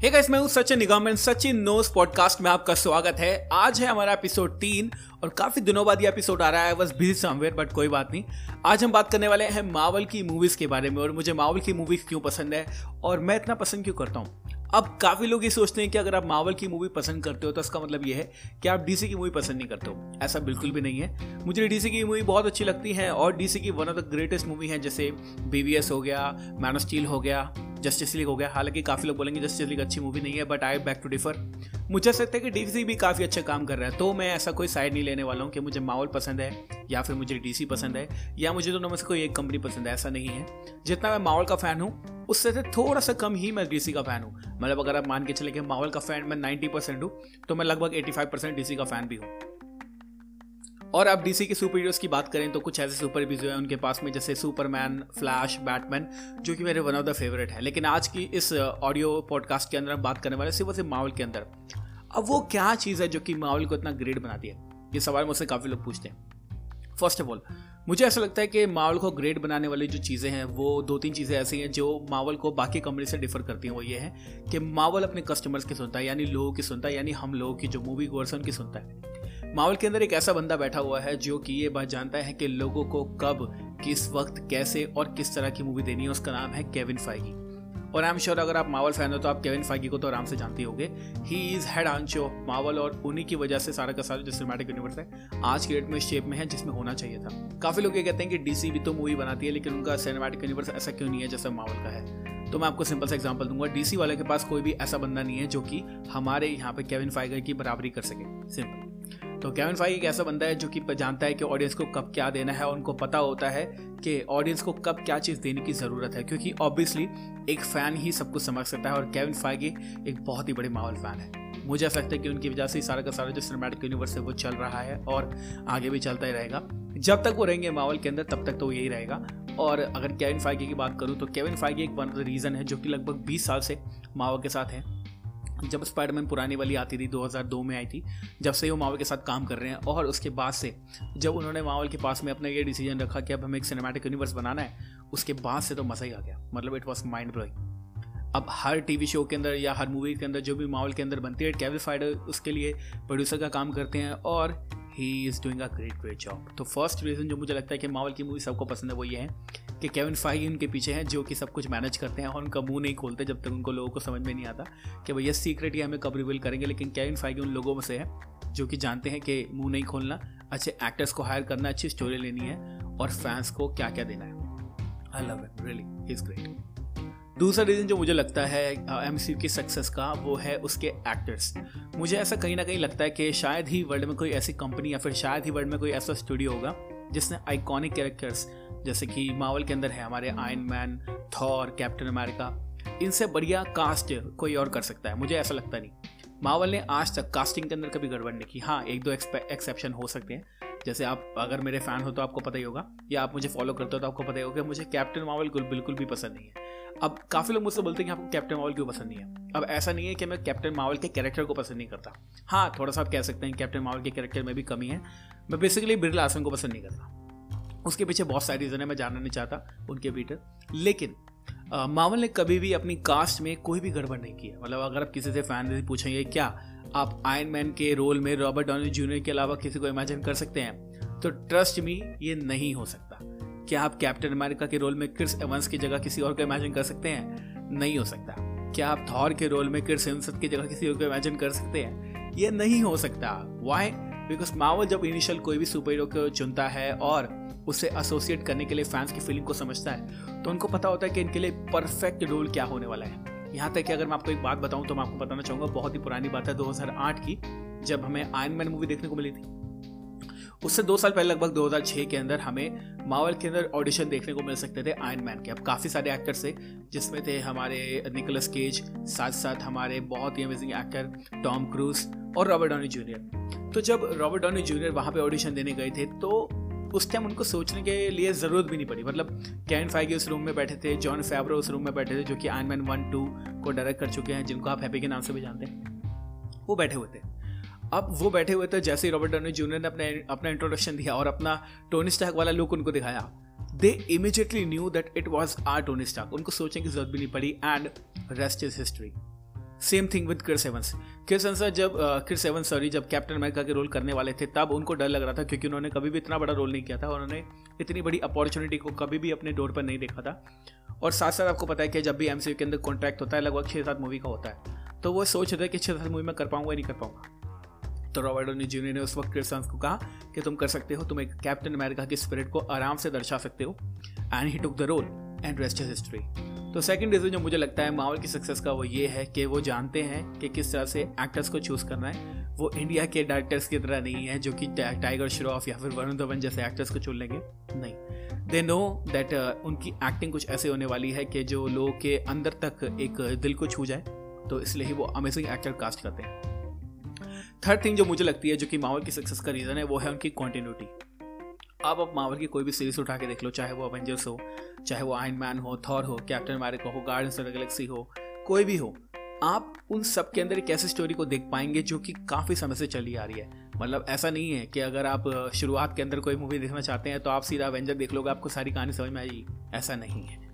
हे guys मैं हूँ Sachin Nigam and Sachin knows podcast में आपका स्वागत है। आज है हमारा एपिसोड तीन और काफ़ी दिनों बाद ये एपिसोड आ रहा है। बस बिज़ी समवेयर बट कोई बात नहीं। आज हम बात करने वाले हैं मावल की मूवीज़ के बारे में और मुझे मावल की मूवीज़ क्यों पसंद है और मैं इतना पसंद क्यों करता हूँ? अब काफ़ी लोग ये सोचते हैं कि अगर आप मावल की मूवी पसंद करते हो तो इसका मतलब ये है कि आप डीसी की मूवी पसंद नहीं करते हो। ऐसा बिल्कुल भी नहीं है। मुझे डीसी की मूवी बहुत अच्छी लगती है और डीसी की one of the greatest movie है, जैसे बीवीएस हो गया मैन ऑफ़ स्टील हो गया जस्टिस लीग हो गया। हालाँकि काफ़ी लोग बोलेंगे जस्टिस लीग अच्छी मूवी नहीं है but I beg to differ मुझे लगता है कि डीसी भी काफ़ी अच्छा काम कर रहा है तो मैं ऐसा कोई साइड नहीं लेने वाला हूँ कि मुझे माहौल पसंद है, या फिर मुझे डीसी पसंद है, या मुझे दोनों में से कोई एक कंपनी पसंद है, ऐसा नहीं है। जितना मैं माहौल का फ़ैन हूँ, उससे से थोड़ा सा कम ही मैं डीसी का फ़ैन हूँ। मतलब अगर आप मान के चले कि माहौल का फ़ैन मैं नाइन्टी परसेंट हूँ तो मैं लगभग एटी फाइव परसेंट डीसी का फ़ैन भी हूँ। और अब डीसी के सुपर हीरोज की बात करें तो कुछ ऐसे सुपर हीरोज हैं उनके पास में, जैसे सुपरमैन फ्लैश बैटमैन जो कि मेरे वन ऑफ़ द फेवरेट है। लेकिन आज की इस ऑडियो पॉडकास्ट के अंदर हम बात करने वाले सिर्फ़ सिर्फ़ मावल के अंदर। अब वो क्या चीज़ है जो कि मावल को इतना ग्रेट बनाती है? ये सवाल मुझसे काफ़ी लोग पूछते हैं। फ़र्स्ट ऑफ़ ऑल मुझे ऐसा लगता है कि मावल को ग्रेट बनाने वाली जो चीज़ें हैं, वो दो तीन चीज़ें ऐसी हैं जो मावल को बाकी कंपनी से डिफर करती हैं। वो ये है कि मावल अपने कस्टमर्स की सुनता है, यानी लोगों की सुनता है, यानी हम लोगों की जो मूवी गोर्स उनकी सुनता है। माहौल के अंदर एक ऐसा बंदा बैठा हुआ है जो कि ये बात जानता है कि लोगों को कब, किस वक्त, कैसे और किस तरह की मूवी देनी है। उसका नाम है केविन फाइगी और आई एम श्योर अगर आप मावल फ़ैन हो तो आप केविन फाइगी को तो आराम से जानते होंगे। He is head honcho Marvel और उन्हीं की वजह से सारा का सारा जो सिनेमैटिक यूनिवर्स है, आज की डेट में शेप में है जिसमें होना चाहिए था। काफ़ी लोग ये कहते हैं कि डीसी भी तो मूवी बनाती है, लेकिन उनका सिनेमैटिक यूनिवर्स ऐसा क्यों नहीं है जैसा मावल का है? तो मैं आपको सिंपल सा एग्जांपल दूँगा। डीसी वाले के पास कोई भी ऐसा बंदा नहीं है जो कि हमारे यहाँ पे केविन फाइगर की बराबरी कर सके। सिंपल तो केविन फाइग एक ऐसा बंदा है जो कि जानता है कि ऑडियंस को कब क्या देना है और उनको पता होता है कि ऑडियंस को कब क्या चीज़ देने की ज़रूरत है, क्योंकि ऑब्वियसली एक फ़ैन ही सब कुछ समझ सकता है और केविन फाइगी एक बहुत ही बड़े माहौल फ़ैन है। मुझे ऐसा लगता है कि उनकी वजह से सारा का सारा जो सिनेमैटिक यूनिवर्स है वो चल रहा है और आगे भी चलता ही रहेगा। जब तक वो रहेंगे माहौल के अंदर, तब तक तो यही रहेगा। और अगर केविन फाइगी की बात करूँ तो केविन फाइगी एक वन ऑफ़ द रीज़न है जो कि लगभग 20 साल से माओ के साथ है। जब स्पाइडरमैन पुरानी वाली आती थी 2002 में आई थी, जब से वो मावल के साथ काम कर रहे हैं और उसके बाद से जब उन्होंने मावल के पास में अपना ये डिसीज़न रखा कि अब हमें एक सिनेमैटिक यूनिवर्स बनाना है, उसके बाद से तो मज़ा ही आ गया। मतलब इट वॉज़ माइंड ब्लोइंग अब हर टीवी शो के अंदर या हर मूवी के अंदर, जो भी माहौल के अंदर बनती है कैविफाइड उसके लिए प्रोड्यूसर का काम करते हैं और he is doing a great great job तो फ़र्स्ट रीज़न जो मुझे लगता है कि मावल की मूवी सबको पसंद है वो ये है कि केविन फाइग उनके पीछे हैं, जो कि सब कुछ मैनेज करते हैं और उनका मुँह नहीं खोलते जब तक उनको लोगों को समझ में नहीं आता कि भैया सीक्रेट ये हमें कब रिवील करेंगे। लेकिन केविन फाइग उन लोगों में से है, जो कि जानते हैं कि मुँह नहीं खोलना, अच्छे एक्टर्स को हायर करना, अच्छी स्टोरी लेनी है और फैंस को क्या क्या देना है। I love it really is great दूसरा रीज़न जो मुझे लगता है एम सी की सक्सेस का, वो है उसके एक्टर्स मुझे ऐसा कहीं ना कहीं लगता है कि शायद ही वर्ल्ड में कोई ऐसी कंपनी या फिर शायद ही वर्ल्ड में कोई ऐसा स्टूडियो होगा, जिसने आइकॉनिक कैरेक्टर्स जैसे कि मावल के अंदर है हमारे Iron Man Thor Captain America इनसे बढ़िया कास्ट कोई और कर सकता है, मुझे ऐसा लगता नहीं। मावल ने आज तक कास्टिंग के अंदर कभी गड़बड़ नहीं की। हाँ एक दो एक्सेप्शन हो सकते हैं। जैसे आप, अगर मेरे फ़ैन हो तो आपको पता ही होगा, या आप मुझे फॉलो करते हो तो आपको पता ही होगा मुझे कैप्टन मावल बिल्कुल भी पसंद नहीं है। अब काफ़ी लोग मुझसे बोलते हैं कि आपको कैप्टन मावल क्यों पसंद नहीं है? अब ऐसा नहीं है कि मैं कैप्टन मावल के कैरेक्टर को पसंद नहीं करता। हाँ थोड़ा सा आप कह सकते हैं कैप्टन मावल के कैरेक्टर में भी कमी है। मैं बेसिकली बिरला आसम को पसंद नहीं करता। उसके पीछे बहुत सारी रीज़न है, मैं जानना नहीं चाहता उनके बीटर लेकिन मावल ने कभी भी अपनी कास्ट में कोई भी गड़बड़ नहीं किया। मतलब अगर आप किसी से फ़ैन पूछेंगे, क्या आप आयन मैन के रोल में रॉबर्ट डॉनी जूनियर के अलावा किसी को इमेजिन कर सकते हैं? तो ट्रस्ट मी ये नहीं हो सकता। क्या आप कैप्टन अमेरिका के रोल में क्रिस एवंस की जगह किसी और को इमेजिन कर सकते हैं? नहीं हो सकता। क्या आप थॉर के रोल में क्रिस एवंस की जगह किसी और को इमेजिन कर सकते हैं? ये नहीं हो सकता। वाई बिकॉज़ मावल जब इनिशियल कोई भी सुपर हीरो को चुनता है और उसे एसोसिएट करने के लिए फैंस की फीलिंग को समझता है तो उनको पता होता है कि इनके लिए परफेक्ट रोल क्या होने वाला है। यहाँ तक कि अगर मैं आपको एक बात बताऊँ तो मैं आपको बताना चाहूँगा, बहुत ही पुरानी बात है 2008 की, जब हमें आयन मैन मूवी देखने को मिली थी। उससे दो साल पहले, लगभग 2006 के अंदर हमें मावल के अंदर ऑडिशन देखने को मिल सकते थे आयन मैन के। अब काफ़ी सारे एक्टर्स थे, जिसमें थे हमारे निकोलस केज साथ साथ हमारे बहुत ही अमेजिंग एक्टर टॉम क्रूज और रॉबर्ट डॉनी जूनियर तो जब रॉबर्ट डॉनी जूनियर वहाँ पे ऑडिशन देने गए थे तो उस टाइम उनको सोचने के लिए ज़रूरत भी नहीं पड़ी। मतलब कैन फाइगी उस रूम में बैठे थे जॉन फैब्रो उस रूम में बैठे थे, जो कि आयन मैन वन टू को डायरेक्ट कर चुके हैं, जिनको आप हैप्पी के नाम से भी जानते हैं। वो बैठे हुए थे। अब वो बैठे हुए थे, जैसे ही रॉबर्ट डॉनी जूनियर ने अपने, अपना इंट्रोडक्शन दिया और अपना टोनी स्टैक वाला लुक उनको दिखाया they immediately knew that it was our Tony Stark उनको सोचने की ज़रूरत भी नहीं पड़ी and rest is history same thing with Chris Evans Chris Evans जब क्रिस एवंस सॉरी जब कैप्टन अमेरिका के रोल करने वाले थे, तब उनको डर लग रहा था क्योंकि उन्होंने कभी भी इतना बड़ा रोल नहीं किया था उन्होंने इतनी बड़ी अपॉर्चुनिटी को कभी भी अपने डोर पर नहीं देखा था। और साथ साथ आपको पता है कि जब भी एमसीयू के अंदर कॉन्ट्रैक्ट होता है, लगभग छः सात मूवी का होता है तो वो सोच रहे थे कि छः सात मूवी में कर पाऊँगा या नहीं कर पाऊँगा। तो रॉबर्ट डोनी जूनियर ने उस वक्त क्रिस को कहा कि तुम कर सकते हो, तुम एक कैप्टन अमेरिका की स्पिरिट को आराम से दर्शा सकते हो। And he took the role and rest history तो सेकंड रीज़न जो मुझे लगता है मावल की सक्सेस का वो ये है कि वो जानते हैं कि किस तरह से एक्टर्स को चूज़ करना है। वो इंडिया के डायरेक्टर्स की तरह नहीं है जो कि टाइगर श्रॉफ या फिर वरुण धवन जैसे एक्टर्स को चुन लेंगे। नहीं। दे नो दैट उनकी एक्टिंग कुछ ऐसे होने वाली है कि जो लोगों के अंदर तक एक दिल को छू जाए तो इसलिए ही वो अमेजिंग एक्टर कास्ट करते हैं। थर्ड थिंग जो मुझे लगती है जो कि मावल की सक्सेस का रीज़न है, वो है उनकी कॉन्टिन्यूटी आप अब मावल की कोई भी सीरीज़ उठा के देख लो, चाहे वो अवेंजर्स हो, चाहे वो आयन मैन हो थॉर हो कैप्टन अमेरिका हो गार्डन ऑफ़ गैलेक्सी हो, कोई भी हो, आप उन सब के अंदर एक ऐसी स्टोरी को देख पाएँगे जो कि काफ़ी समय से चली आ रही है. मतलब ऐसा नहीं है कि अगर आप, शुरुआत के अंदर कोई मूवी देखना चाहते हैं तो आप सीधा अवेंजर देख लोगे, आपको सारी कहानी समझ में आएगी. ऐसा नहीं है.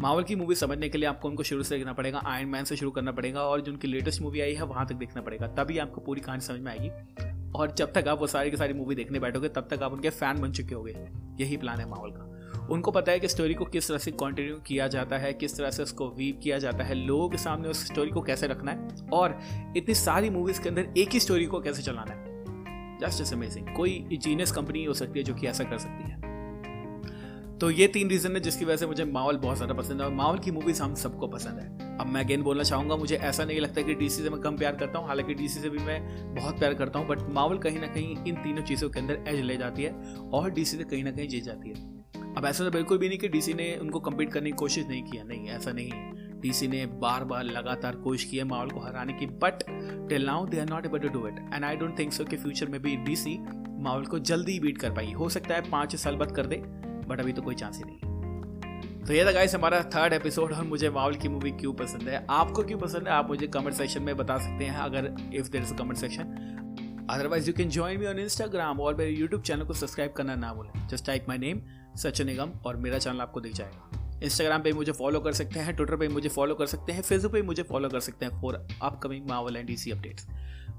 मावल की मूवी समझने के लिए आपको उनको शुरू से देखना पड़ेगा आयन मैन से शुरू करना पड़ेगा और जो उनकी लेटेस्ट मूवी आई है, वहाँ तक देखना पड़ेगा। तभी आपको पूरी कहानी समझ में आएगी। और जब तक आप वो सारी की सारी मूवी देखने बैठोगे, तब तक आप उनके फ़ैन बन चुके होंगे। यही प्लान है मावल का। उनको पता है कि स्टोरी को किस तरह से कंटिन्यू किया जाता है, किस तरह से उसको वीव किया जाता है, लोगों के सामने उस स्टोरी को कैसे रखना है और इतनी सारी मूवीज़ के अंदर एक ही स्टोरी को कैसे चलाना है। जस्ट इज़ अमेजिंग कोई जीनियस कंपनी हो सकती है जो कि ऐसा कर सकती है। तो ये तीन रीज़न है जिसकी वजह से मुझे मावल बहुत ज़्यादा पसंद है और मावल की मूवीज़ हम सबको पसंद है। अब मैं अगेन बोलना चाहूँगा, मुझे ऐसा नहीं लगता कि डीसी से मैं कम प्यार करता हूँ, हालाँकि डीसी से भी मैं बहुत प्यार करता हूँ बट मावल कहीं ना कहीं इन तीनों चीज़ों के अंदर एज ले जाती है और डीसी से कहीं ना कहीं जीत जाती है। अब ऐसा तो बिल्कुल भी नहीं कि डीसी ने उनको कम्पीट करने की कोशिश नहीं किया। नहीं, ऐसा नहीं है। डीसी ने बार बार लगातार कोशिश की है माहौल को हराने की but till now they are not able to do it and I don't think so कि फ्यूचर में भी डीसी माहौल को जल्दी बीट कर पाई हो सकता है पाँच साल बाद कर दे बट अभी तो कोई चांस ही नहीं तो ये था गाइस हमारा थर्ड एपिसोड और मुझे मावल की मूवी क्यों पसंद है? आपको क्यों पसंद है? आप मुझे कमेंट सेक्शन में बता सकते हैं, अगर if there is comment section otherwise you can join me on Instagram और मेरे यूट्यूब चैनल को सब्सक्राइब करना ना भूलें। Just type my name Sachin Nigam और मेरा चैनल आपको दिख जाएगा। इंस्टाग्राम पे मुझे फॉलो कर सकते हैं ट्विटर पे मुझे फॉलो कर सकते हैं फेसबुक पे मुझे फॉलो कर सकते हैं for upcoming Marvel and DC updates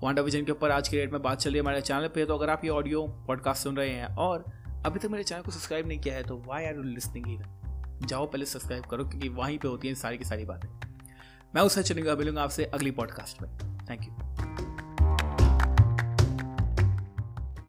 Wanda Vision के ऊपर आज के डेट में बात चल रही है हमारे चैनल पे तो अगर आप ये ऑडियो पॉडकास्ट सुन रहे हैं और अभी तक मेरे चैनल को सब्सक्राइब नहीं किया है तो why are you listening even जाओ पहले सब्सक्राइब करो, क्योंकि वहीं पे होती हैं सारी की सारी बातें। मैं उस चलूँगा मिलूँगा आपसे अगली पॉडकास्ट में। Thank you